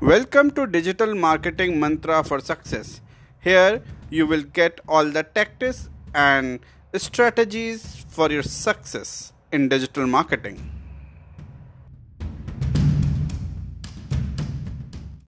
Welcome to Digital Marketing Mantra for Success. Here you will get all the tactics and strategies for your success in digital marketing.